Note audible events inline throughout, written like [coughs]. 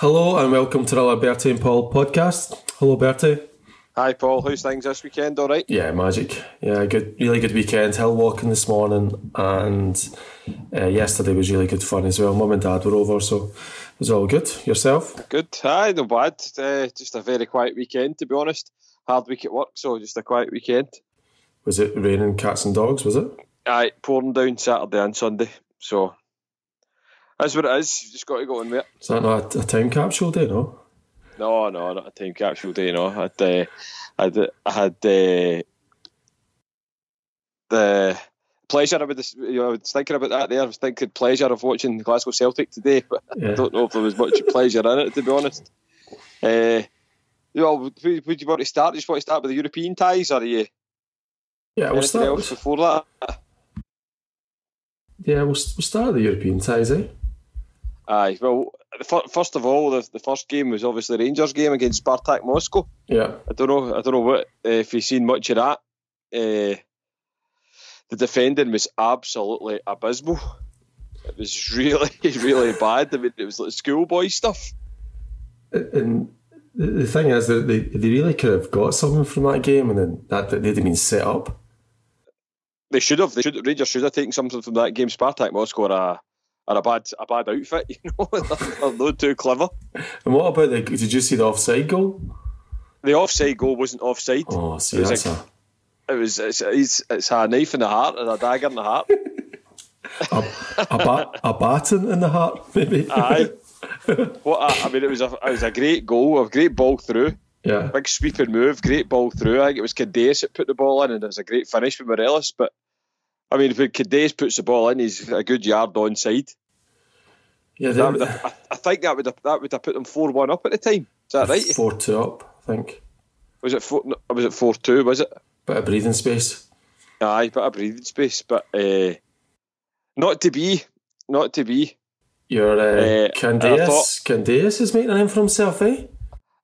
Hello and welcome to the Bertie and Paul podcast. Hello, Bertie. Hi, Paul. How's things this weekend? All right? Yeah, magic. Yeah, good. Really good weekend. Hill walking this morning, and uh, yesterday was really good fun as well. Mum and Dad were over, so it was all good. Yourself? Good. Hi, no bad. Uh, just a very quiet weekend, to be honest. Hard week at work, so just a quiet weekend. Was it raining cats and dogs? Was it? Aye, pouring down Saturday and Sunday. So that's what it is. You just got to go in with it. Is that not a, time capsule day? No. No, no, not a time capsule day. No, I had, uh, I had, I had uh, the pleasure of this. You know, I was thinking about that there. I was thinking pleasure of watching Glasgow Celtic today, but yeah. I don't know if there was much pleasure in it, to be honest. Uh, you know, would, would you want to start? Just want to start with the European ties, or are you? Yeah, we'll start else before that. Yeah, we'll, we'll start with the European ties, eh? Aye, well, first of all, the, the first game was obviously the Rangers game against Spartak Moscow. Yeah, I don't know, I don't know what uh, if you've seen much of that. Uh, the defending was absolutely abysmal. It was [laughs] really, really bad. I mean, it was like schoolboy stuff. And the thing is that they, they really could have got something from that game, and then that they'd have been set up. They should have. They should. Rangers should have taken something from that game. Spartak Moscow are a are a bad a bad outfit. [laughs] You know, [laughs] they're not too clever. And what about the? Did you see the offside goal? The offside goal wasn't offside. Oh, see, it was, a, it was it's, it's, it's a knife in the heart and a dagger in the heart. [laughs] a, a, bat, a baton in the heart, maybe. Aye. What I mean, it was a it was a great goal, a great ball through. Yeah. Big sweeping move, great ball through. I think it was Candeias that put the ball in, and it was a great finish for Morelos. But I mean, if Candeias puts the ball in, he's a good yard onside. Yeah, that would have, I, I, think that would have, that would have put them four one up at the time. Is that right? Four two up, I think. Was it four? Was it four two? Was it? Bit of breathing space. Aye, bit of breathing space, but uh, not to be, not to be. Your uh, uh, Candeias, thought, Candeias is making a name for himself, eh?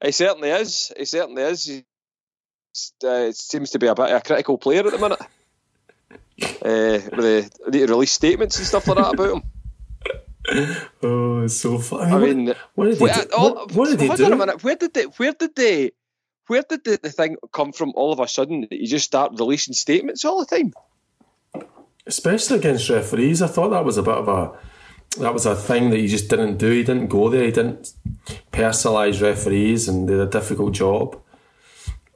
He certainly is. He certainly is. He uh, seems to be a bit of a critical player at the minute. [laughs] uh, they need to release statements and stuff like that about him. [laughs] oh, it's so funny. I mean, what, did he do? What, what did he hold do? on a minute. Where did they? Where did they? Where did the, the thing come from? All of a sudden, that you just start releasing statements all the time. Especially against referees, I thought that was a bit of a that was a thing that he just didn't do. He didn't go there. He didn't personalise referees, and did a difficult job.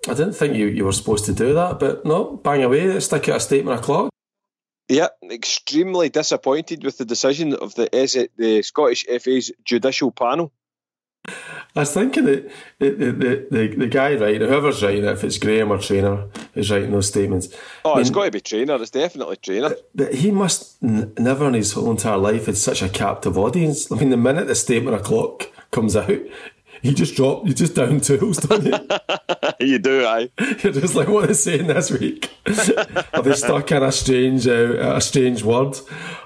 I didn't think you, you were supposed to do that, but no, bang away, stick out a statement o'clock. Yeah, extremely disappointed with the decision of the the Scottish FA's judicial panel. I was thinking that the, the, the, the guy writing, whoever's writing it, if it's Graham or Traynor who's writing those statements. Oh, I mean, it's got to be Traynor. It's definitely Traynor. But he must n- never in his whole entire life had such a captive audience. I mean, the minute the statement o'clock comes out, you just drop, you just down [laughs] tools, don't you? [laughs] you do, aye. [laughs] You're just like, what are they saying this week? are they stuck in a strange, uh, a strange word,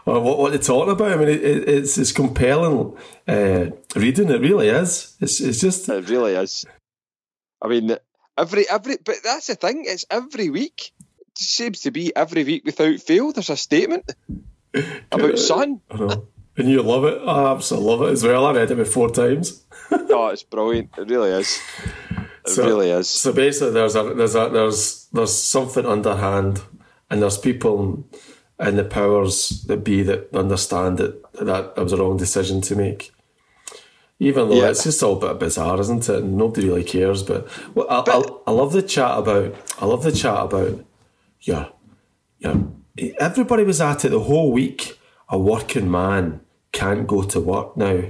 or what? What they're talking about? I mean, it, it, it's it's compelling uh, reading. It really is. It's it's just. It really is. I mean, every every, but that's the thing. It's every week. It seems to be every week without fail. There's a statement about Son. And you love it. I absolutely love it as well. I read it four times. [laughs] oh, it's brilliant. It really is. It so, really is. So basically, there's a there's a there's there's something underhand, and there's people in the powers that be that understand that that was a wrong decision to make. Even though yeah. it's just all a bit bizarre, isn't it? And nobody really cares. But, well, I, but I, I, love the chat about. I love the chat about. Yeah, yeah. Everybody was at it the whole week. A working man can't go to work now.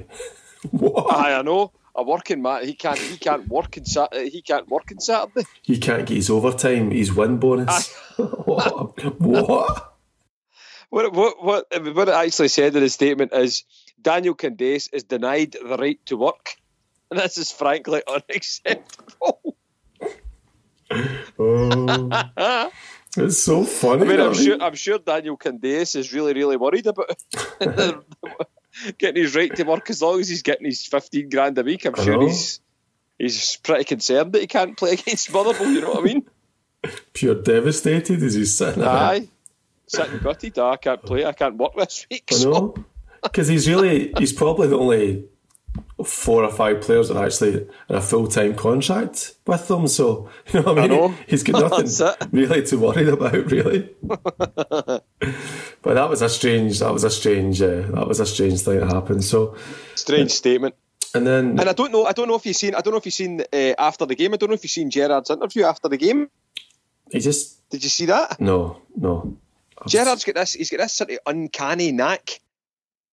What? I know a working man. He can't. He can't work in Saturday. Uh, he can't work in Saturday. He can't get his overtime. His win bonus. [laughs] what? what? What, what, what, what it actually said in the statement is Daniel Candeias is denied the right to work. And this is frankly [laughs] unacceptable. oh, it's so funny. [laughs] I mean, I'm sure, I'm sure Daniel Candeias is really, really worried about getting his right to work as long as he's getting his 15 grand a week. I'm sure he's he's pretty concerned that he can't play [laughs] against Motherwell, you know what I mean? Pure devastated as he's sitting there. Aye. Sitting gutted. Oh, I can't play. I can't work this week. I know. Because so. he's really, he's probably the only four or five players that are actually in a full time contract with them. So [laughs] you know what I mean. I. He's got [laughs] nothing really to worry about, really. But that was a strange. That was a strange. Uh, that was a strange thing that happened. So strange statement. And then, and I don't know. I don't know if you've seen. I don't know if you've seen uh, after the game. I don't know if you've seen Gerard's interview after the game. He just did you see that? No, no. Gerard's got this. He's got this sort of uncanny knack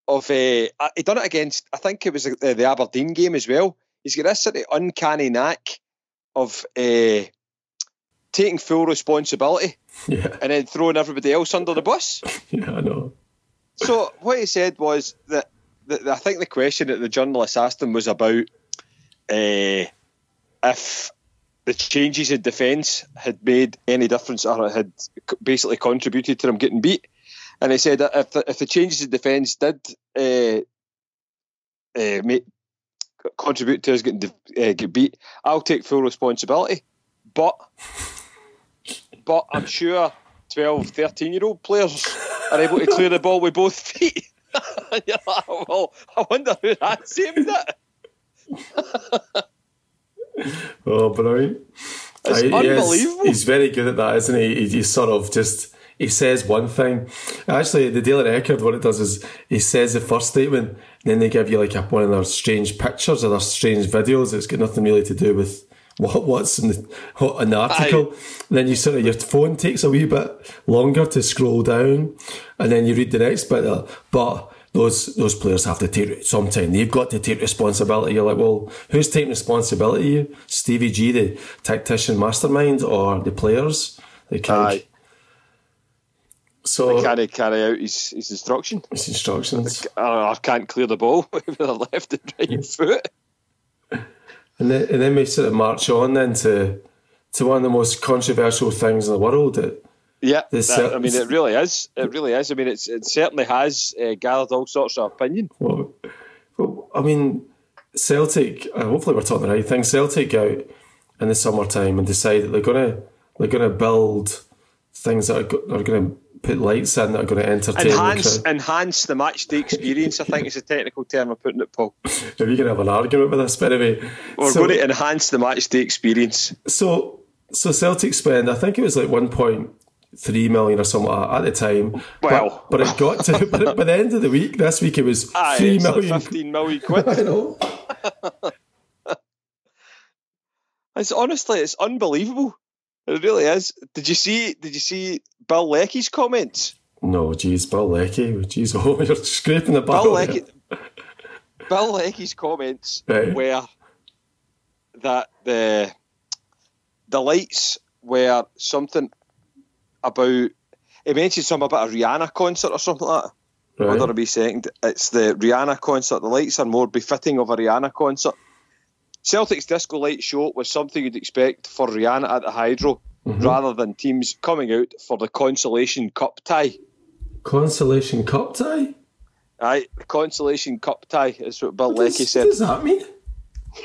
of. Uh, he done it against. I think it was the, the Aberdeen game as well. He's got this sort of uncanny knack of uh, taking full responsibility [laughs] yeah. and then throwing everybody else under the bus. [laughs] yeah, I know. So what he said was that, that I think the question that the journalist asked him was about uh, if the changes in defence had made any difference or had basically contributed to them getting beat. And he said that if the, if the changes in defence did uh, uh, make, contribute to us getting uh, get beat, I'll take full responsibility. But [laughs] but I'm sure 12, 13 year old players are able to clear the ball with both feet. [laughs] well, I wonder who that's aimed at. oh, brilliant. It's I, unbelievable. he's very good at that, isn't he? he? He's sort of just, he says one thing. Actually, the Daily Record, what it does is he says the first statement, and then they give you like a, one of their strange pictures or their strange videos. It's got nothing really to do with what what's in the, what, the article. then you sort of your phone takes a wee bit longer to scroll down, and then you read the next bit. There. But those those players have to take some time. They've got to take responsibility. You're like, well, who's taking responsibility? Stevie G, the tactician mastermind, or the players? They can't. So they can't carry out his, his instruction. His instructions. I, I can't clear the ball [laughs] with the left and right foot. And then, and then we sort of march on then to to one of the most controversial things in the world. That, yeah, that, I mean, it really is. It really is. I mean, it's it certainly has uh, gathered all sorts of opinion. Well, well, I mean, Celtic. Uh, hopefully, we're talking the right thing. Celtic out in the summertime and decide that they're gonna they're gonna build things that are, are going to put lights in that are going to entertain enhance the enhance the match day experience. I think is a technical term of putting it, Paul. Are we going to have an argument with this? But anyway, we're so, going to enhance the match day experience. So, so Celtic spend I think it was like one point three million or something at the time. Well, but, but it got to [laughs] but by the end of the week this week it was aye, three million, like fifteen million [laughs] quid. I know. [laughs] it's honestly it's unbelievable. It really is. Did you see? Did you see Bill Leckie's comments? No, geez, Bill Leckie. Jeez, oh, you're scraping the Bill Leckie. Bill Leckie's comments right. were that the the lights were something about. He mentioned something about a Rihanna concert or something like that. Right. Whether it be saying it's the Rihanna concert, the lights are more befitting of a Rihanna concert. Celtic's disco light show was something you'd expect for Rihanna at the Hydro, mm-hmm. rather than teams coming out for the Consolation Cup tie. Consolation Cup tie? Aye, the Consolation Cup tie is what Bill what Leckie said. What does that mean?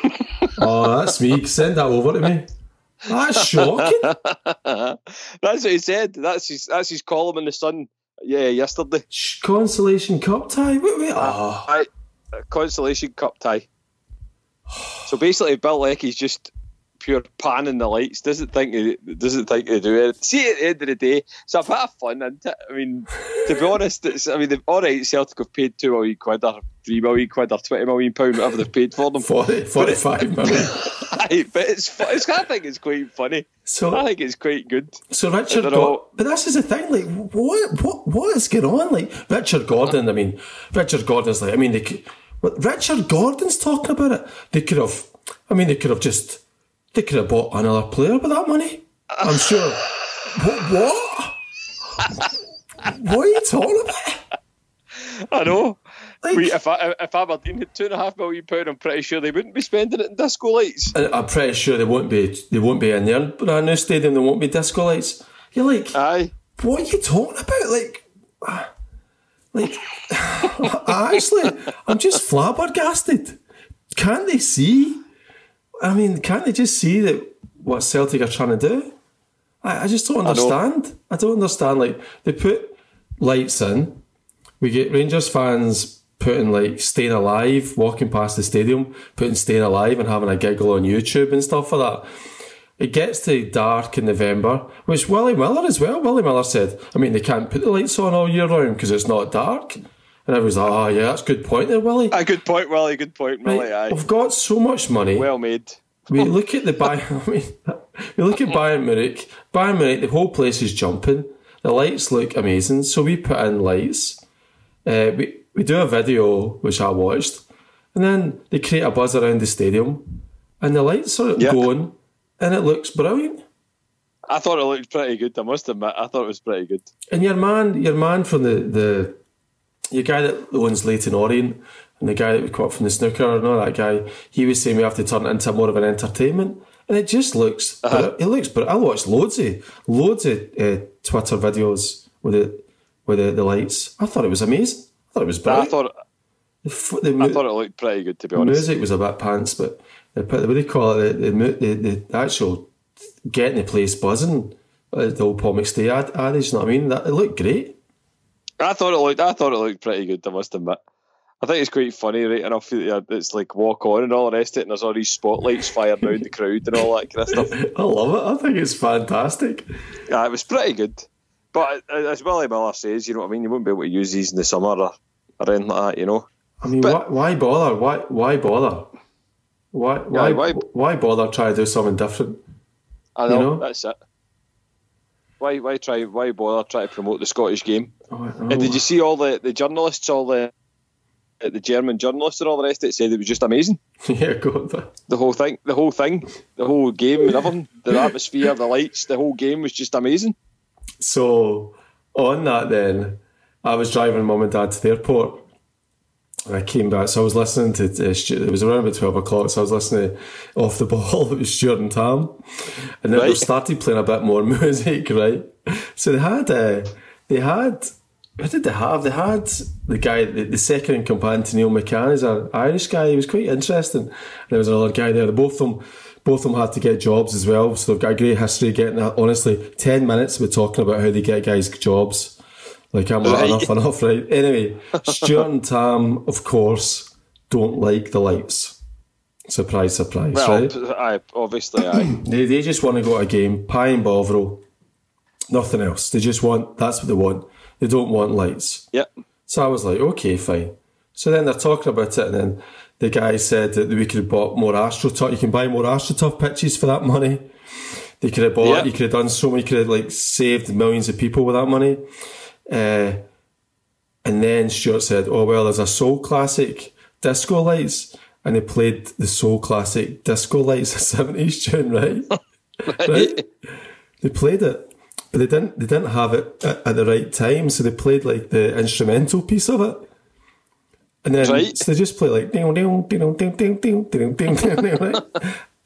[laughs] oh, that's me. Send that over to me. That's shocking. that's what he said. That's his. That's his column in the Sun. Yeah, yesterday. Consolation Cup tie. Wait, wait. Uh, oh. Aye, uh, Consolation Cup tie. So basically, Bill Leckie's just pure panning the lights. Doesn't think he doesn't think he do it. See, at the end of the day, it's a bit of fun, it? I mean, to be [laughs] honest, it's, I mean, all right, Celtic have paid two million quid or three million quid or twenty million pound, whatever they've paid for them. [laughs] 40, 45 million. [laughs] but it's, it's I think it's quite funny. So I think it's quite good. So Richard, Go- but this is the thing. Like, what, what, what is going on? Like Richard Gordon. I mean, Richard Gordon's like. I mean, they. Richard Gordon's talking about it. They could have. I mean, they could have just. They could have bought another player with that money. I'm sure. what? What? what are you talking about? I know. Like, we, if I, if Aberdeen had two and a half million pound, I'm pretty sure they wouldn't be spending it in disco lights. I'm pretty sure they won't be. They won't be in there. But a new stadium, there won't be disco lights. You're like, aye. What are you talking about? Like. Like, [laughs] actually, I'm just flabbergasted. Can't they see? I mean, can't they just see that what Celtic are trying to do? I, I just don't understand. I, I, don't understand. Like, they put lights in, we get Rangers fans putting like staying alive, walking past the stadium, putting staying alive and having a giggle on YouTube and stuff like that. It gets to dark in November, which Willie Miller as well. Willie Miller said, I mean, they can't put the lights on all year round because it's not dark. And I was like, oh, yeah, that's a good point there, Willie. A good point, Willie. Good point, Willie. Right, We've got so much money. Well made. we look at the [laughs] Bayern. I mean, we look at Bayern Munich. Bayern Munich, the whole place is jumping. The lights look amazing, so we put in lights. Uh, we we do a video which I watched, and then they create a buzz around the stadium, and the lights are yep. going, and it looks brilliant. I thought it looked pretty good. I must admit, I thought it was pretty good. And your man, your man from the the, your guy that owns Leyton Orient, and the guy that we caught from the snooker, and all that guy, he was saying we have to turn it into more of an entertainment, and it just looks, uh-huh. it looks. But I watched loads of loads of uh, Twitter videos with it with the, the lights. I thought it was amazing I thought it was brilliant. I thought, the, the, I thought it looked pretty good to be honest. The music was a bit pants, but the, what do they call it? The, the, the, actual getting the place buzzing, uh, the old Paul McStay ad, adage. You know what I mean? That it looked great. I thought it looked. I thought it looked pretty good. I must admit. I think it's quite funny, right enough. It's like walk on and all the rest of it, and there's all these spotlights firing around the crowd and all that kind of stuff. [laughs] I love it. I think it's fantastic. Yeah, it was pretty good. But uh, as Willie Miller says, you know what I mean. You wouldn't be able to use these in the summer or or anything like that, you know. I mean, but, why, why bother? Why why bother? Why why, yeah, why why bother trying to do something different? I know, you know? that's it. Why why try why bother try to promote the Scottish game? Oh, and did you see all the, the journalists, all the the German journalists and all the rest of it said it was just amazing. [laughs] yeah, go on. The whole thing, the whole thing, the whole game and everything, the [laughs] atmosphere, the lights, the whole game was just amazing. So on that then, I was driving mum and dad to the airport. I came back, so I was listening to uh, it was around about twelve o'clock. So I was listening [laughs] off the ball. [laughs] It was Stuart and Tam, and then right. they started playing a bit more [laughs] music, right? So they had, uh, they had, what did they have? They had the guy, the, the second in command to Neil McCann is an Irish guy. He was quite interesting. And there was another guy there. Both of them, both of them had to get jobs as well. So they've got a great history getting. That. Honestly, ten minutes we're talking about how they get guys jobs like I'm right. enough enough, right? Anyway, Stuart and Tam, of course, don't like the lights. Surprise, surprise, well, right? I, obviously, I. [clears throat] they, they just want to go to a game, pie and Bovril, nothing else. They just want, that's what they want. They don't want lights. Yep. So I was like, okay, fine. So then they're talking about it, and then the guy said that we could have bought more AstroTurf. You can buy more AstroTurf pitches for that money. They could have bought. Yep. You could have done so many. You could have like saved millions of people with that money. Uh, and then Stuart said, "Oh well, there's a soul classic, Disco Lights," and they played the soul classic Disco Lights, a seventies tune, right? right? They played it, but they didn't. They didn't have it at, at, the right time, so they played like the instrumental piece of it. And then right. so they just play like ding ding ding ding ding ding ding ding ding. Right?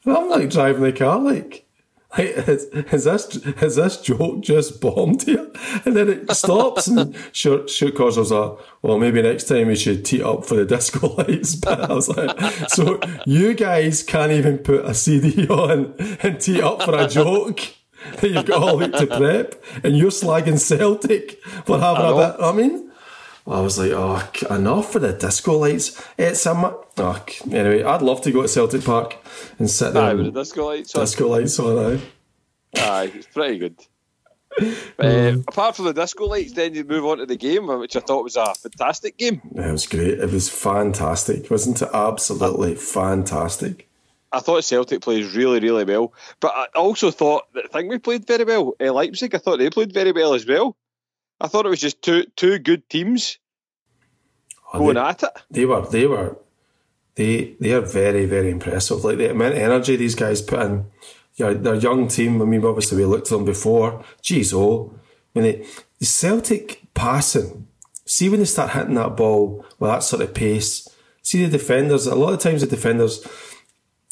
I'm like driving the car, like Has, has this has this joke just bombed here? And then it [laughs] stops and Shoot Shoot was like, well, maybe next time we should tee up for the disco [laughs] lights. But I was like, so you guys can't even put a CD on and tee up for a joke that [laughs] you've got all week to prep, and you're slagging Celtic for having a bit. I mean. I was like, oh, enough for the disco lights. It's a. Oh, anyway, I'd love to go to Celtic Park and sit there. Aye, with the disco lights on. Disco lights on, aye. Aye, it's pretty good. [laughs] uh, apart from the disco lights, then you move on to the game, which I thought was a fantastic game. It was great. It was fantastic, wasn't it? Absolutely fantastic. I thought Celtic plays really, really well, but I also thought that thing we played very well. Uh, Leipzig, I thought they played very well as well. I thought it was just two two good teams oh, going they, at it. They were they were they they are very very impressive. Like the amount of energy these guys put in. Yeah, they're a young team. I mean, obviously we looked at them before. Geez, oh, I mean, the Celtic passing. See when they start hitting that ball with that sort of pace. See the defenders. A lot of times the defenders,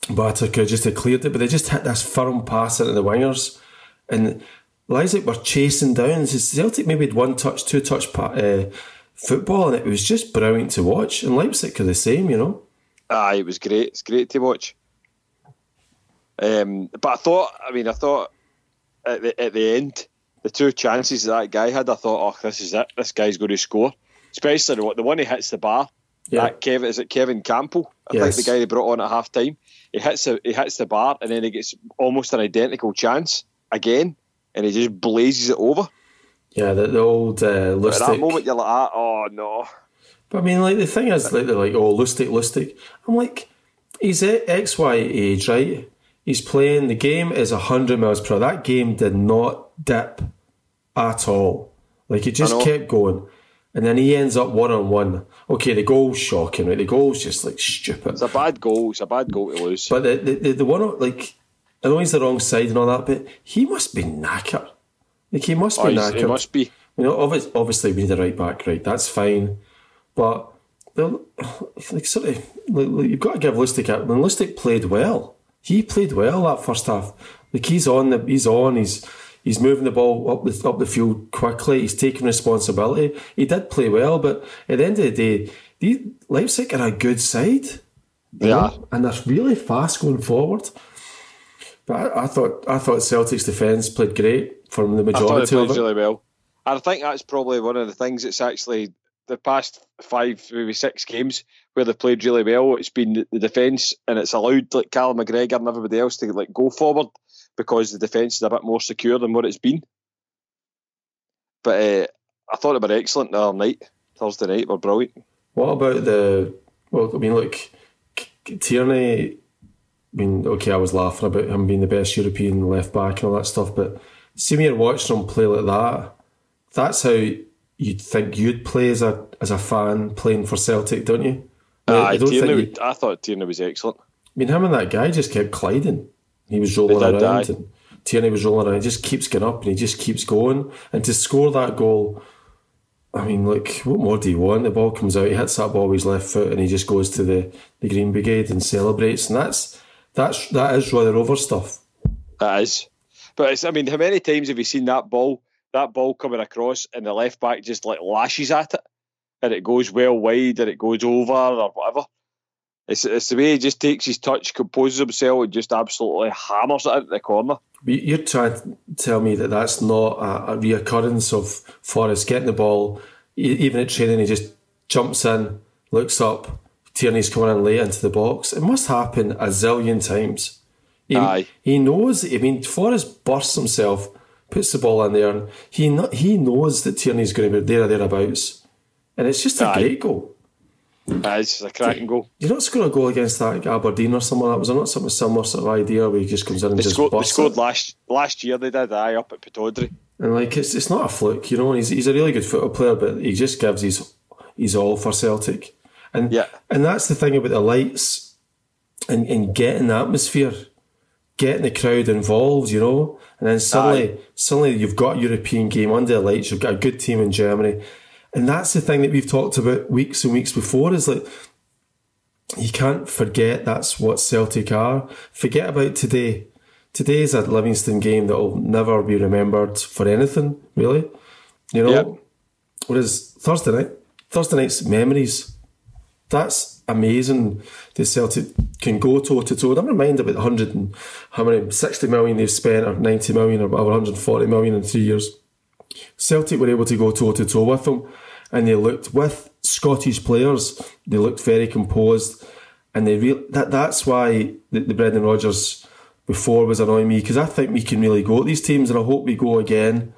Buttercup uh, just had cleared it, but they just hit this firm pass into the wingers, and Leipzig were chasing down. Celtic maybe had one touch, two touch uh, football, and it was just brilliant to watch. And Leipzig are the same, you know. Ah, it was great. It's great to watch. Um, but I thought, I mean, I thought at the, at the end, the two chances that guy had, I thought, oh, this is it. This guy's going to score. Especially the, the one he hits the bar. Yeah. That Kevin is it Kevin Kampl? I yes. think the guy they brought on at half time. He hits he hits the bar and then he gets almost an identical chance again, and he just blazes it over. Yeah, the, the old uh, Lustig. At that moment, you're like, ah, oh no. But I mean, like the thing is, like they're like, oh, Lustig, Lustig. I'm like, he's at X Y age, right? He's playing. The game is hundred miles per hour. That game did not dip at all. Like it just kept going. And then he ends up one on one. Okay, the goal's shocking, right? The goal's just like stupid. It's a bad goal. It's a bad goal to lose. But the the, the, the one like I know he's the wrong side and all that, but he must be knackered. Like he must be oh, knackered. He must be. You know, obviously, obviously we need a right back, right? That's fine, but like sort of like, you've got to give Lustig when Lustig played well. He played well that first half. Like he's on the he's on. He's He's moving the ball up the up the field quickly. He's taking responsibility. He did play well, but at the end of the day, the Leipzig are a good side. Yeah, know? and they're really fast going forward. But I, I, thought I thought Celtic's defence played great from the majority I thought played really well. I think that's probably one of the things that's actually the past five, maybe six games where they've played really well. It's been the defence, and it's allowed like Callum McGregor and everybody else to like go forward because the defence is a bit more secure than what it's been. But uh, I thought it were excellent the other night, Thursday night, were brilliant. What about the? Well, I mean, look, Tierney. I mean, okay, I was laughing about him being the best European left back and all that stuff, but see me watching him play like that. That's how you'd think you'd play as a as a fan playing for Celtic, don't you? I, I, Tierney, I thought Tierney was excellent. I mean, him and that guy just kept colliding. He was rolling around die. and Tierney was rolling around. He just keeps getting up and he just keeps going. And to score that goal, I mean, like, what more do you want? The ball comes out, he hits that ball with his left foot, and he just goes to the, the Green Brigade and celebrates. And that's that's that is Roy Rover stuff. That is. But it's, I mean, how many times have you seen that ball, that ball coming across, and the left back just like lashes at it, and it goes well wide, and it goes over or whatever. It's, it's the way he just takes his touch, composes himself, and just absolutely hammers it into the corner. You're trying to tell me that that's not a, a reoccurrence of Forrest getting the ball, even at training, he just jumps in, looks up, Tierney's coming in late into the box. It must happen a zillion times. He, Aye. he knows, I mean, Forrest bursts himself, puts the ball in there, and he, he knows that Tierney's going to be there or thereabouts. And it's just a Aye. great goal. Aye, It's a cracking goal. You're not scoring a goal against that Aberdeen or something. That was not something similar sort of idea where he just comes in and they just scored, They scored last last year. They did. I up at Pittodrie. And like it's it's not a fluke, you know. He's he's a really good football player, but he just gives his his all for Celtic. And yeah, and that's the thing about the lights and and getting the atmosphere, getting the crowd involved, you know. And then suddenly, Aye. suddenly you've got a European game under the lights. You've got a good team in Germany and that's the thing that we've talked about weeks and weeks before is like, you can't forget that's what Celtic are. Forget about today. Today is a Livingston game that will never be remembered for anything, really. You know? Yep. Whereas Thursday night, Thursday night's memories, that's amazing. The Celtic can go toe to toe. Never mind about the hundred and how many sixty million they've spent, or ninety million, or whatever, hundred forty million in three years. Celtic were able to go toe to toe with them, and they looked with Scottish players. They looked very composed, and they re- that that's why the, the Brendan Rodgers before was annoying me because I think we can really go at these teams, and I hope we go again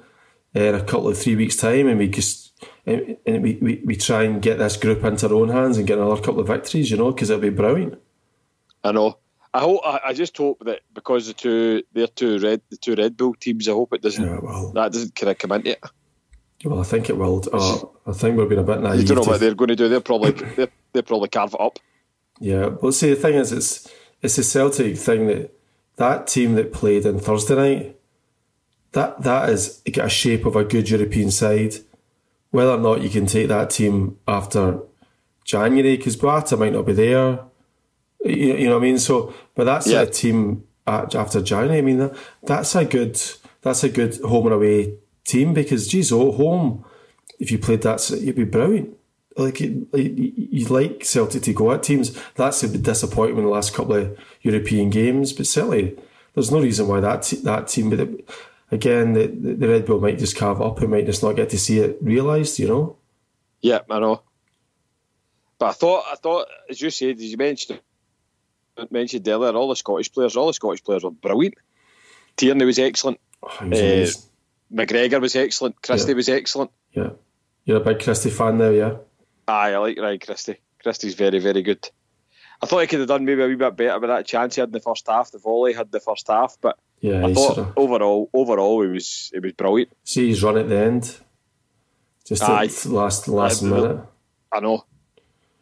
eh, in a couple of three weeks' time, and we just and, we, we, we try and get this group into our own hands and get another couple of victories, you know, because it'll be brilliant. I know. I hope. I, just hope that because the two, they're two red, the two Red Bull teams. I hope it doesn't. Yeah, well, that doesn't kind of come into it. Well, I think it will. Uh, I think we're being a bit naive. You don't know what they're going to do. They're probably [coughs] they're, they're probably carve it up. Yeah. Well, see, the thing is, it's it's a Celtic thing that that team that played on Thursday night, that that is got a shape of a good European side. Whether or not you can take that team after January, because Boyata might not be there you, you know what I mean? So, but that's yeah. a team after January. I mean, that, that's a good that's a good home and away team because, geez, oh, home if you played that, you'd be brilliant. Like you like Celtic to go at teams. That's a disappointment in the last couple of European games, but certainly there's no reason why that that team. But it, again, the, the Red Bull might just carve up and might just not get to see it realised. You know. Yeah, I know. But I thought, I thought, as you said, as you mentioned, mentioned earlier, all the Scottish players, all the Scottish players were brilliant. Tierney was excellent. Oh, was uh, McGregor was excellent. Christie yeah. was excellent. Yeah, you're a big Christie fan now, yeah. Aye, I like Ryan Christie. Christie's very, very good. I thought he could have done maybe a wee bit better with that chance he had in the first half. The volley had the first half, but yeah, I thought sort of... overall, overall, it was it was brilliant. See his run at the end, just Aye. the last last I, minute. I know,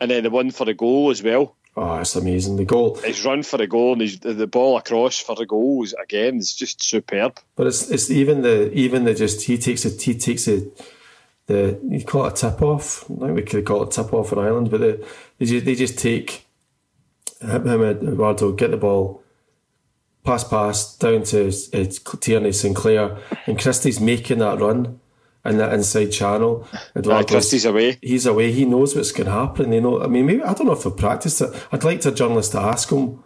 and then the one for the goal as well. Oh, it's amazing. The goal. His run for the goal and his, the ball across for the goals again is just superb. But it's it's even the even the just he takes it he takes it the you call it a tip off. I think we could call it a tip off in Ireland, but the, they just they just take him and Eduardo get the ball, pass pass down to uh, Tierney Sinclair, and Christie's making that run in that inside channel. Edouard, Christie's away. He's away. He knows what's going to happen. You know, I mean, maybe I don't know if they practiced it. I'd like a journalist to ask him.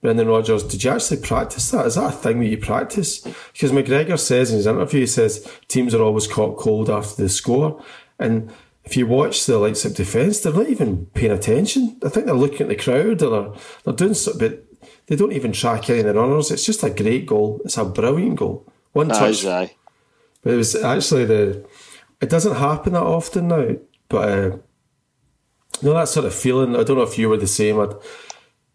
Brendan Rodgers, did you actually practice that? Is that a thing that you practice? Because McGregor says in his interview, he says teams are always caught cold after the score. And if you watch the likes of defence, they're not even paying attention. I think they're looking at the crowd or they're, they're doing something, but they don't even track any of the runners. It's just a great goal. It's a brilliant goal. One touch. Aye. But it was actually the. It doesn't happen that often now, but uh, you know that sort of feeling. I don't know if you were the same. I'd,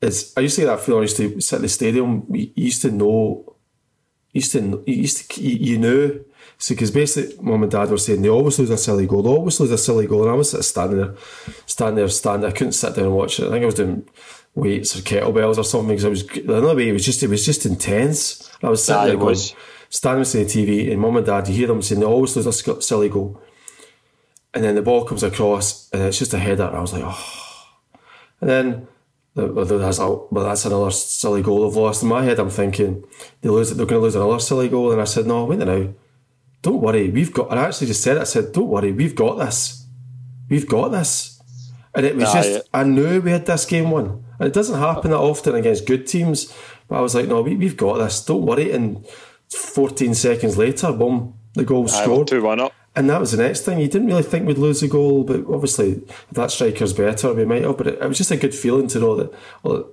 it's, I used to get that feeling. I used to sit in the stadium. You used to know. Used to, you used to, you knew so, because basically, mum and dad were saying they always lose a silly goal, they always lose a silly goal, and I was standing there, standing there, standing. I couldn't sit down and watch it. I think I was doing weights or kettlebells or something because I was. Another way, it was just it was just intense. I was sitting there going, standing with the TV, and mum and dad, you hear them saying they always lose a silly goal, and then the ball comes across, and it's just a header. And I was like, oh, and then. That's, well, that's another silly goal they've lost. In my head, I'm thinking they lose. They're going to lose another silly goal, and I said, "No, wait a now don't worry, we've got, I actually just said it, I said, don't worry, we've got this. We've got this. And it was nah, just, yeah. I knew we had this game won. It doesn't happen that often against good teams. But I was like, no, we, we've got this. Don't worry. And 14 seconds later, boom, the goal scored. 2 1 up. And that was the next thing. You didn't really think we'd lose a goal, but obviously, that striker's better, we might have. But it, it was just a good feeling to know that well,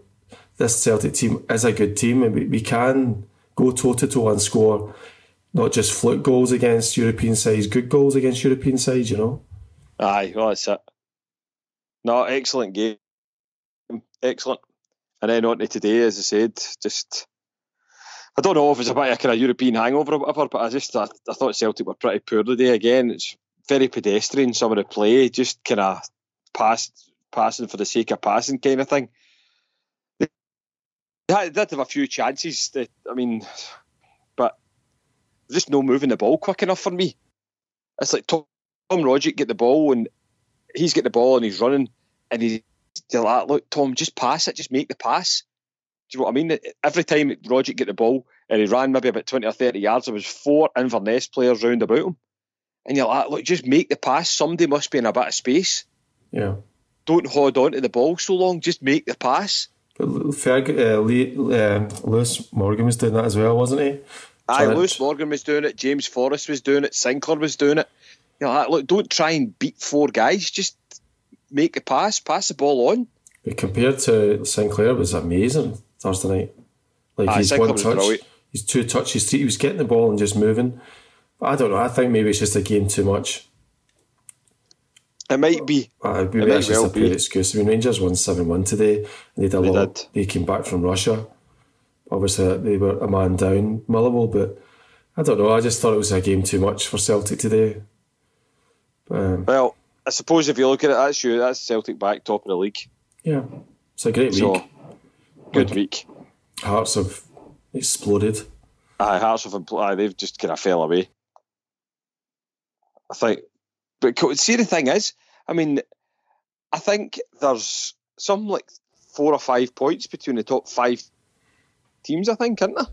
this Celtic team is a good team and we, we can go toe to toe and score not just fluke goals against European sides, good goals against European sides, you know? Aye, well, that's it. No, excellent game. Mm, excellent. And then on to today, as I said, just. I don't know if it's a bit of a kind of European hangover or whatever, but I just I, I thought Celtic were pretty poor today. Again, it's very pedestrian, some of the play, just kind of pass, passing for the sake of passing kind of thing. They did have a few chances. That, I mean, but just no moving the ball quick enough for me. It's like Tom, Tom Rogic get the ball and he's getting the ball and he's running and he's like, look, Tom, just pass it, just make the pass. Do you know what I mean? Every time Roger get the ball and he ran maybe about 20 or 30 yards, there was four Inverness players round about him. And you're like, look, just make the pass. Somebody must be in a bit of space. Yeah. Don't hold on to the ball so long. Just make the pass. But Ferg, uh, Lee, uh, Lewis Morgan was doing that as well, wasn't he? Aye, Lewis Morgan was doing it. James Forrest was doing it. Sinclair was doing it. You know, look, don't try and beat four guys. Just make the pass, pass the ball on. But compared to Sinclair, was amazing Thursday night. Like he's one touch, he's two touches, he was getting the ball and just moving. But I don't know. I think maybe it's just a game too much. It might be. Uh, maybe it just well a pure excuse. I mean, Rangers won seven one today, and they did a they lot. Did. They came back from Russia obviously they were a man down, Motherwell, but I don't know. I just thought it was a game too much for Celtic today. Um, well, I suppose if you look at it, that's you. That's Celtic back top of the league. Yeah, it's a great so, week. Good like, week. Hearts have exploded. Aye, Hearts have aye, they've just kind of fell away. I think, but see the thing is, I mean, I think there's some like four or five points between the top five teams, I think, isn't there?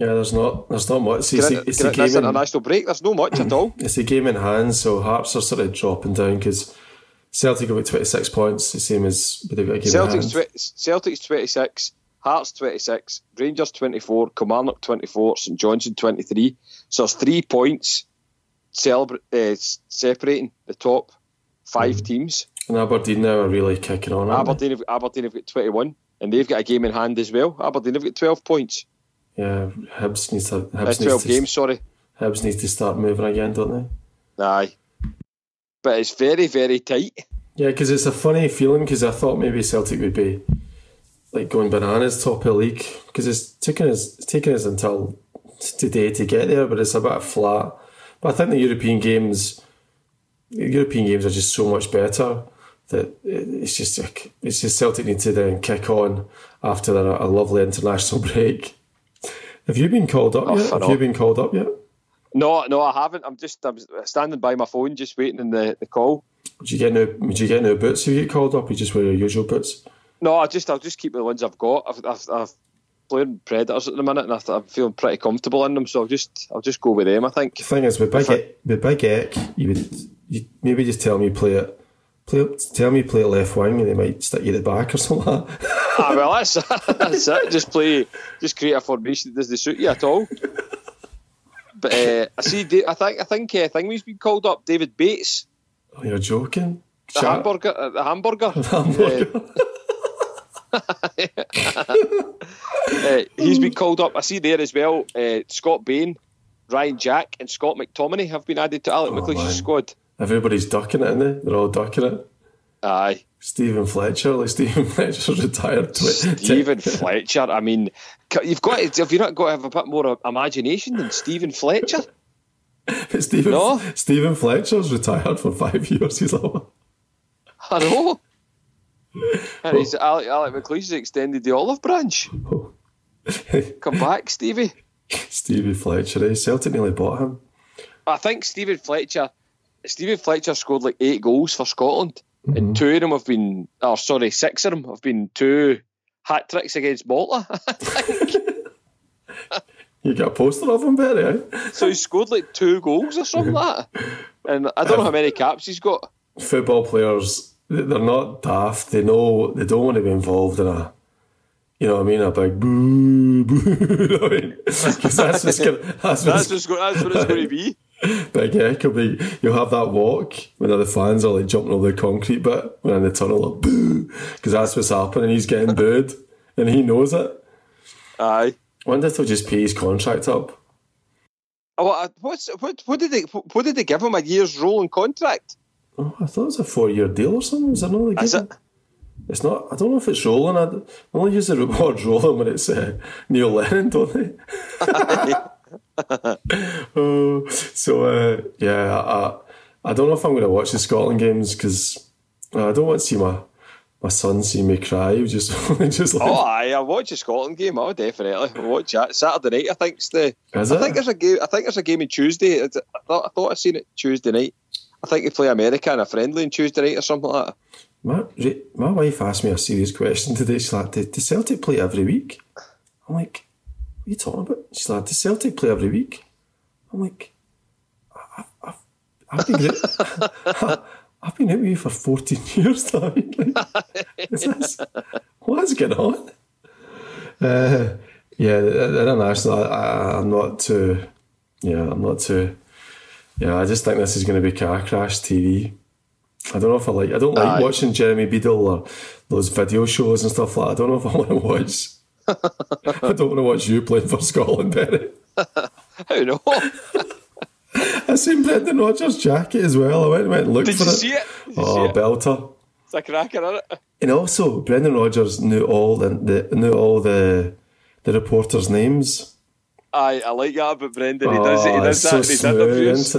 Yeah, there's not there's not much. It's, it's, it's a game in, international break. There's no much at all. It's a game in hand, so Hearts are sort of dropping down because Celtic have got 26 points, the same as they've got a game Celtic's, in hand. Tw- Celtic's 26, Hearts 26, Rangers 24, Kilmarnock 24, St Johnstone 23. So there's three points celebra- uh, separating the top five mm. teams. And Aberdeen now are really kicking on. Aberdeen have, Aberdeen have got 21, and they've got a game in hand as well. Aberdeen have got 12 points. Yeah, Hibs needs to. Hibs uh, 12 needs to, games, sorry. Hibs needs to start moving again, don't they? Aye. But it's very, very tight. Yeah, because it's a funny feeling because I thought maybe Celtic would be like going bananas top of the league because it's taken us it's taken us until today to get there, but it's a bit flat. But I think the European games, the European games are just so much better that it's just it's just Celtic need to then kick on after a, a lovely international [laughs] break. Have you been called up oh, yet? Have you been called up yet? No, no, I haven't. I'm just I'm standing by my phone, just waiting in the, the call. Would you get new? Would you get new boots if you get called up? You just wear your usual boots. No, I just I'll just keep the ones I've got. I've, I've, I've playing Predators at the minute, and I am feeling pretty comfortable in them. So I'll just I'll just go with them. I think. The thing is, with Big I, with Big Eck, you would you maybe just tell me play it. Play, tell me play left wing, and they might stick you at the back or something. ah, well, that's that's it. Just play, just create a formation that doesn't suit you at all. But uh, I see. I think I think uh, Thingy's been called up. David Bates. Oh, you're joking. The Chat. hamburger. Uh, the hamburger. The hamburger. Uh, [laughs] uh, he's been called up. I see there as well. Uh, Scott Bain, Ryan Jack, and Scott McTominay have been added to Alec oh, McLeish's squad. Everybody's ducking it, isn't they? They're all ducking it. Aye. Steven Fletcher, like [laughs] Steven Fletcher's retired. Stephen [laughs] Fletcher. I mean, you've got to, have you not got to have a bit more imagination than Steven Fletcher? [laughs] Stephen, no? Steven Fletcher's retired for five years. He's like, I know and he's Alec, Alec McLeish has extended the olive branch. Come back, Stevie. Stevie Fletcher, eh? Celtic nearly bought him. I think Steven Fletcher, Steven Fletcher scored like eight goals for Scotland, mm-hmm. and two of them have been, oh sorry, six of them have been two hat tricks against Malta. [laughs] [laughs] You got a poster of him, Barry. Eh? so he scored like two goals or something like that, and I don't know how many caps he's got. Football players they're not daft. They know they don't want to be involved in a, you know what I mean, a big boo boo. [laughs] you know I mean? That's what's gonna, that's, that's, what's, that's what it's going to be. [laughs] But yeah, it could be. You'll have that walk when the fans are like jumping over the concrete bit when in the tunnel, like boo, because that's what's happening. He's getting booed, [laughs] and he knows it. Aye. I wonder if they'll just pay his contract up. Oh, what's what? What did they? What did they give him a year's rolling contract? Oh, I thought it was a four year deal or something. Is that not Is it? It's not. I don't know if it's rolling. I only use the [laughs] word rolling when it's uh, Neil Lennon, don't they? [laughs] oh, so uh, yeah, I, I don't know if I'm going to watch the Scotland games because I don't want to see my my son see me cry. He [laughs] just just like, oh, aye, I watch the Scotland game. Oh, definitely watch that Saturday night. I think it's the. Is I it? think there's a game. I think there's a game on Tuesday. I thought I thought I seen it Tuesday night. I think they play America in a friendly on Tuesday night or something like that. My, my wife asked me a serious question today. She's like, "Does Celtic play every week?" I'm like, "What are you talking about?" She's like, "Does Celtic play every week?" I'm like, "I've, I've, I've been [laughs] I've been out with you for 14 [laughs] years now. like, is this, what's going on?" Uh, yeah, international. I, I'm not too. Yeah, I'm not too yeah, I just think this is going to be car crash TV. I don't know if I like. I don't like Aye. watching Jeremy Beadle or those video shows and stuff like. that. I don't know if I want to [laughs] watch. I don't want to watch you playing for Scotland, Benny. I know. I seen Brendan Rodgers' jacket as well. I went and went and looked Did for you it. See it? Oh, see belter! It's a cracker, isn't it? And also, Brendan Rodgers knew all the, the knew all the the reporters' names. Aye, I like that about Brendan. He does oh, it. He does oh, that. So he interviews.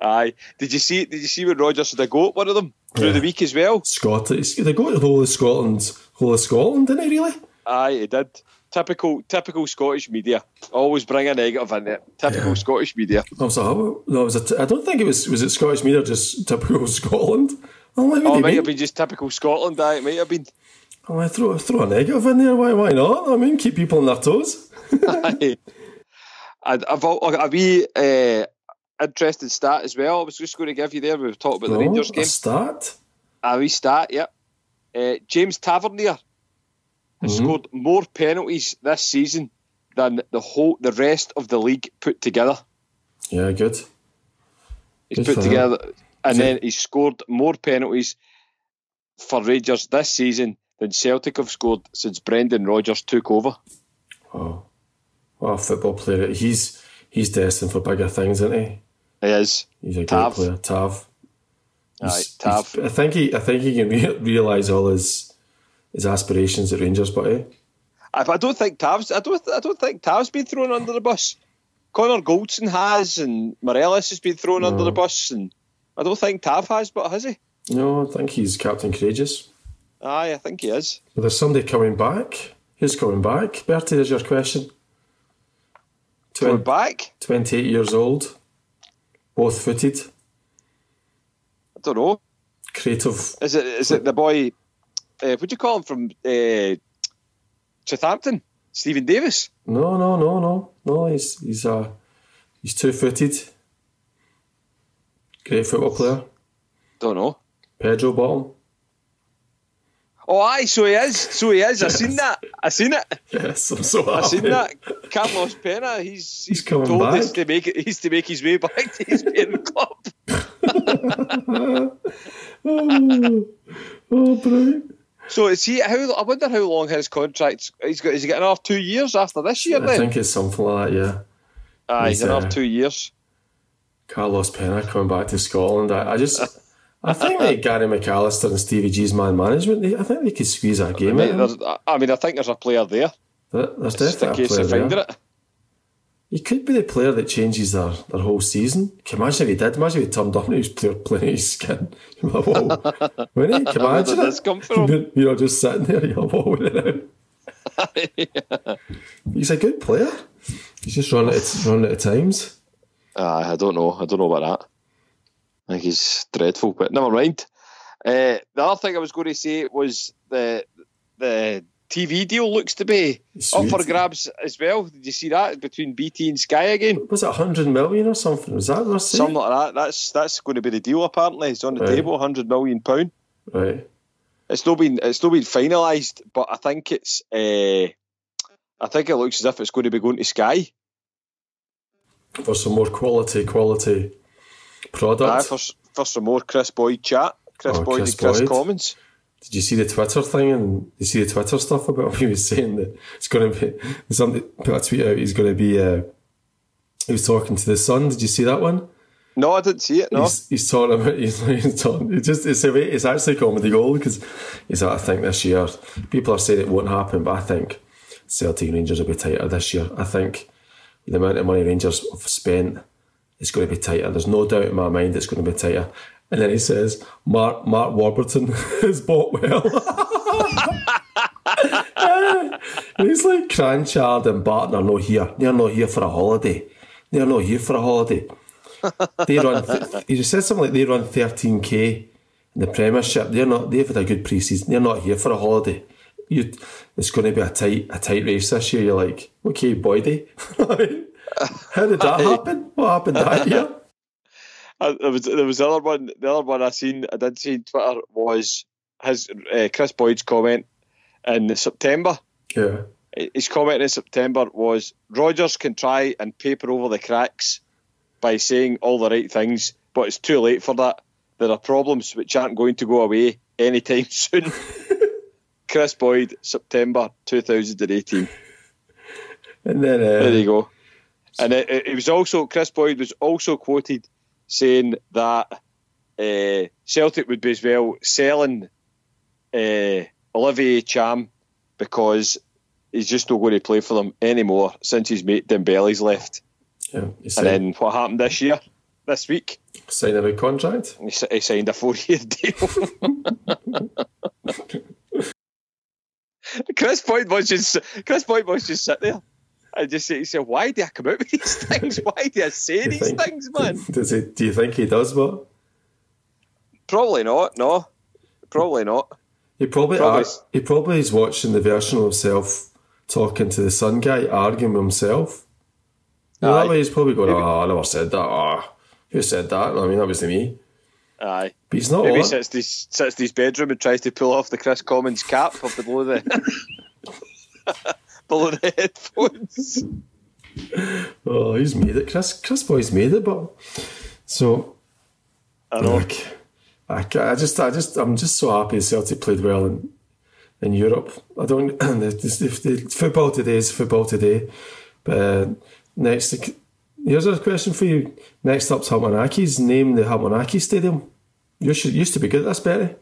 Aye. Did you see? Did you see when Rodgers had a go at one of them through yeah. the week as well? Scotland. They go to the whole of Scotland. Whole of Scotland, didn't he? Really? Aye, he did. Typical, typical Scottish media. Always bring a negative in it. Typical yeah. Scottish media. I was no, it was a t- I don't think it was. Was it Scottish media? Just typical [laughs] Scotland. Oh, oh it might have been just typical Scotland. Aye, it might have been. Oh, I throw throw a negative in there. Why? Why not? I mean, keep people on their toes. [laughs] Aye. I've a wee uh, interesting stat as well. I was just going to give you there. We've talked about the oh, Rangers game. A stat? A wee stat, yep. Uh, James Tavernier has mm-hmm. scored more penalties this season than the whole the rest of the league put together. Yeah, good. He's good put together, him. and then he scored more penalties for Rangers this season than Celtic have scored since Brendan Rodgers took over. Oh, what a football player! He's he's destined for bigger things, isn't he? He is. He's a Tav. great player, Tav. Aye, Tav. I think he, I think he can re- realise all his his aspirations at Rangers, but eh, I, I don't think Tav's. I don't. I don't think Tav's been thrown under the bus. Connor Goldson has, and Morelos has been thrown under the bus, and I don't think Tav has, but has he? no, I think he's Captain Courageous. Aye, I think he is. Well, there's somebody coming back. Who's coming back? Bertie, there's your question. Coming back? 28 years old, both footed, I don't know. creative. Is it? Is it the boy? Uh, what do you call him from uh, Southampton? Steven Davis. No, no, no, no, no. He's he's uh he's two footed. Great football player. Don't know. Pedro Bottom. Oh, aye, so he is. So he is. I seen that. I seen it. Yes, I'm so happy. I seen that. Carlos Pena. He's he's, coming told back. to make it. He's to make his way back to his parent [laughs] club. Oh, [laughs] oh, brilliant. So is he? How I wonder how long his contract. He's got. Is he got another two years after this year? Then? I Then think it's something like that, yeah. aye, he's he's, another uh, two years. Carlos Pena coming back to Scotland. I, I just, I think that Gary McAllister and Stevie G's man management, they, I think they could squeeze that game Mate, out. there's- of him. I mean, I think there's a player there. There- There's It's a definitely a case player of finding there. it. He could be the player that changes their, their whole season. Can you imagine if he did? Imagine if he turned up and he was playing, [laughs] playing his skin. You're like, whoa. Wouldn't he? Can you imagine it? come from? You're, just sitting there, you're like, whoa, it He's a good player. He's just running at, running at times. Aye, I don't know. I don't know about that. I think he's dreadful, but never mind. Uh, the other thing I was going to say was the the TV deal looks to be up for grabs as well. Did you see that between BT and Sky again? Was it 100 million or something? Was that what I Something like that. That's that's going to be the deal. Apparently, it's on the Right. table. Hundred million pound. Right. It's not been it's not been finalised, but I think it's. Uh, I think it looks as if it's going to be going to Sky. For some more quality, quality product. Aye, for for some more Kris Boyd chat. Chris Oh, Boyd Chris and Kris Boyd. Commons. Did you see the Twitter thing and did you see the Twitter stuff about [laughs] him? He was saying that it's going to be somebody put a tweet out. He's going to be. Uh, he was talking to the Sun. Did you see that one? No, I didn't see it. No. He's, he's talking about. [laughs] He's, he's talking. It's just. It's a. way- It's actually comedy gold because he's. like, I think this year people are saying it won't happen, but I think Celtic Rangers will be tighter this year. I think the amount of money Rangers have spent it's going to be tighter. There's no doubt in my mind it's going to be tighter. And then he says, Mark Mark Warburton [laughs] has bought well. and [laughs] he's like, Kranjcar and Barton are not here. They're not here for a holiday. They're not here for a holiday. They run. [laughs] Th- he just said something like they run 13k in the Premiership. They're not. They've had a good pre-season. They're not here for a holiday. You, it's going to be a tight, a tight race this year. You're like, okay, Boydie. How did that happen? What happened that year? Uh, there was there was the other one. The other one I seen I did see on Twitter was his uh, Kris Boyd's comment in September. Yeah. His comment in September was Rodgers can try and paper over the cracks by saying all the right things, but it's too late for that. There are problems which aren't going to go away anytime [laughs] soon. [laughs] Kris Boyd, September 2018. And then uh, There you go. And it, it was also Kris Boyd was also quoted saying that uh, Celtic would be as well selling uh, Olivier Ntcham because he's just not going to play for them anymore since his mate Dembele's left. yeah, And then what happened this year? This week, signed a new contract. he, he signed a four-year [laughs] deal. [laughs] Kris Boyd was just Kris Boyd was just sit there. I just say, he said, "Why do I come out with these things? [laughs] Why do I say Do these think- things, man?" [laughs] Does he? Do you think he does? What? Probably not. No, probably not. He probably, Probably. ar- he probably is watching the version of himself talking to the Sun guy, arguing with himself. Aye. that way he's probably going, Maybe. "Oh, I never said that. Oh, who said that?" I mean, that was me. Aye. But he's not Maybe on. sits this sits in his bedroom and tries to pull off the Kris Commons cap up below the [laughs] below the headphones. Oh, he's made it. Chris, Chris Boy's made it, but so I know. like, I, I just, I just, I'm just so happy Celtic played well in, in Europe. I don't. the, the, the football today is football today. But uh, next, here's a question for you. Next up's Hartmann Name the Hamilton Stadium. You should used to be good at this, Betty.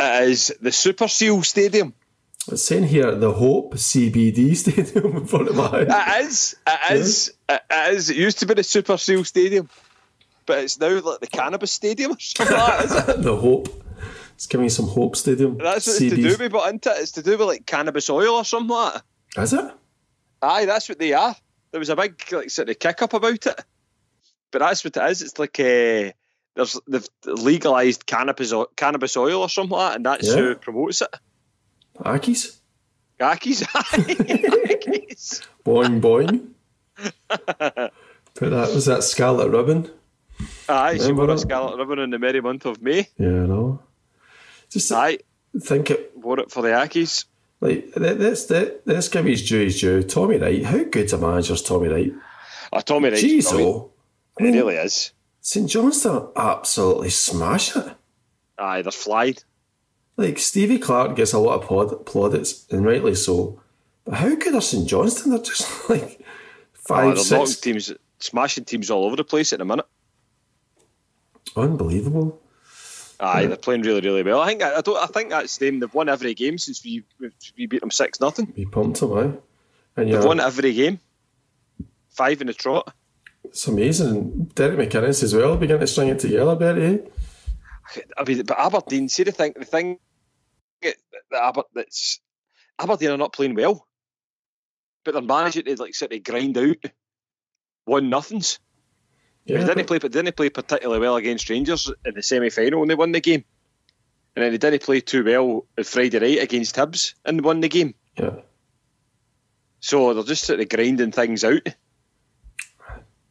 It is the Super Seal Stadium. It's saying here the Hope CBD [laughs] Stadium in front of my It is. It is. Yeah. It is. It used to be the Super Seal Stadium, but it's now like the Cannabis Stadium or something like that, [laughs] the Hope. It's giving me some Hope Stadium. That's what it's to do with, but isn't it? It's to do with like cannabis oil or something like that. Is it? Aye, that's what they are. There was a big like sort of kick up about it, but that's what it is. It's like uh, there's they've legalised cannabis cannabis oil or something like that, and that's yeah. who promotes it. Accies. Accies. [laughs] Accies. boing boing. [laughs] Put that was that scarlet ribbon. Aye, she wore a scarlet ribbon in the merry month of May. Yeah, I know. Just Aye. think it wore it for the Accies. Like let's let's give his due his due. Tommy Wright, how good's a manager's Tommy Wright? Ah, oh, Tommy Wright. Jeez, oh. I mean, it really is. St Johnstone absolutely smash it. Aye, they're flied. Like Stevie Clarke gets a lot of plaudits, and rightly so. But how good are St Johnstone? They're just [laughs] like five, oh, six teams, smashing teams all over the place at the minute. Unbelievable. Aye, yeah. they're playing really, really well. I think I, don't. I think that's them. They've won every game since we we beat them six nothing. We pumped them, aye. And They've won every game. Five in a trot. It's amazing. Derek McInnes as well beginning to string it together, Betty. Eh? I mean, but Aberdeen, see the thing, the thing that Aber, that's Aberdeen are not playing well, but they're managing to like sort of grind out one nothings. Yeah, they didn't play, but didn't play particularly well against Rangers in the semi final, when they won the game. And then they didn't play too well on Friday night against Hibs and won the game. Yeah. So they're just sort of grinding things out.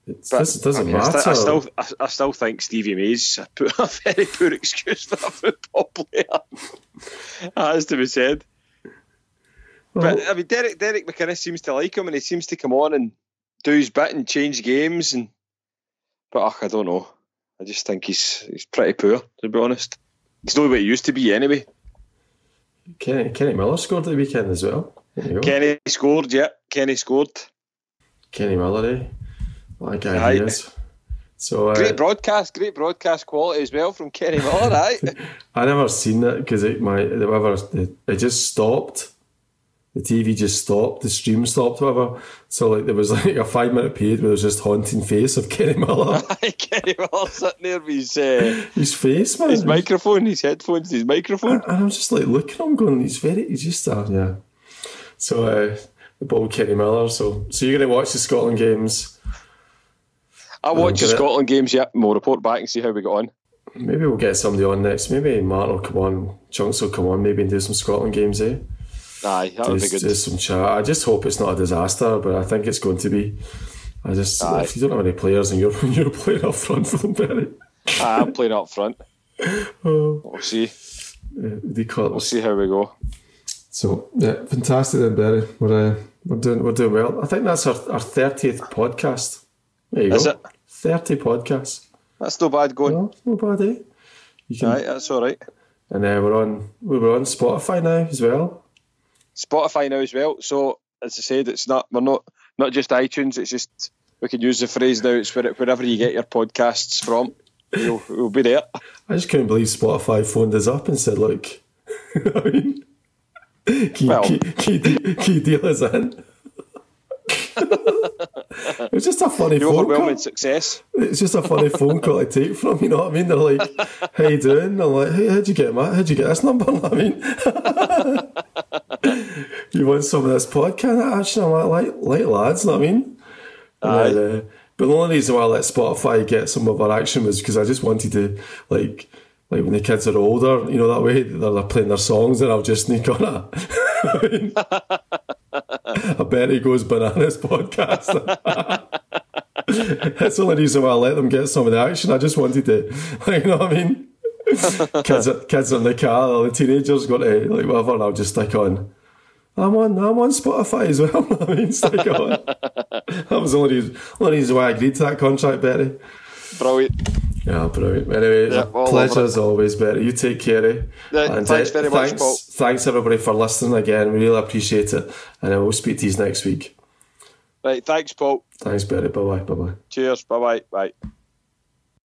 It doesn't I mean, matter. I, still, I, I, still think Stevie May's a, [laughs] a very poor excuse for a football player. [laughs] that has to be said. Well, but I mean, Derek Derek McInnes seems to like him, and he seems to come on and do his bit and change games. And but ugh, I don't know. I just think he's he's pretty poor, to be honest. He's not what he used to be anyway. Kenny, Kenny Miller scored at the weekend as well. Kenny scored, yeah. Kenny scored. Kenny Miller, eh? Like guy is. So uh, great broadcast, great broadcast quality as well from Kenny Miller, right? I never seen that because it my whatever it, it just stopped. The TV just stopped, the stream stopped, whatever. So like there was [laughs] like a five minute period where there was just haunting face of Kenny Miller. Kenny Miller sitting there with his uh, his face, man, his microphone, his headphones, his microphone. And, I'm just like looking at him, going, he's very, he's just uh, yeah. So uh, the ball Kenny Miller. So so you're gonna watch the Scotland games I watch the Scotland it. games, yeah. We'll report back and see how we got on. Maybe we'll get somebody on next. Maybe Martin will come on, Chunks will come on, maybe and do some Scotland games, eh? Aye, that would be good. Do some chat. I just hope it's not a disaster, but I think it's going to be. I just, Aye. if you don't have any players and you're, [laughs] you're playing up front [laughs] for them, Barry. I'm playing up front. [laughs] oh. We'll see. Yeah, we'll see how we go. So yeah, fantastic then, Barry. We're uh, we're doing we're doing well. I think that's our our thirtieth podcast. There you Is go. it? 30 podcasts. That's no bad going. No, no bad, eh? You can, right, that's all right. And uh, we're on we're on Spotify now as well. Spotify now as well. So as I said, it's not we're not not just iTunes. It's just we can use the phrase now. It's wherever you get your podcasts from. We'll, we'll be there. I just couldn't believe Spotify phoned us up and said, "Look, [laughs] I mean, key, well, key, key, key deal is in." It was just a funny the phone call. success. It's just a funny phone call to take from. You know what I mean? They're like, "How you doing?" I'm like, "Hey, how'd you get my? How'd you get this number?" [laughs] I mean, [laughs] you want some of this podcast action? I'm like, "Like, like lads." You know what I mean? And, uh, but the only reason why I let Spotify get some of our action was because I just wanted to like like when the kids are older, you know, that way they're, playing their songs and I'll just sneak on a, [laughs] a Betty Goes Bananas [laughs] podcast. That's the only reason why I let them get some of the action. I just wanted to, like, [laughs] you know what I mean? [laughs] kids, kids in the car, the teenagers got to, like, whatever, and I'll just stick on. I'm on, I'm on Spotify as well. I mean, stick on. that was the only, only reason why I agreed to that contract, Betty. Brilliant. Yeah, brilliant. Anyway, yeah, pleasure as always, Bertie. You take care. Eh? Yeah, and, thanks uh, very thanks, much, Paul. Thanks everybody for listening again. We really appreciate it, and I will speak to you next week. Right, thanks, Paul. Thanks, Bertie. Bye bye. Bye bye. Cheers. Bye bye. Bye.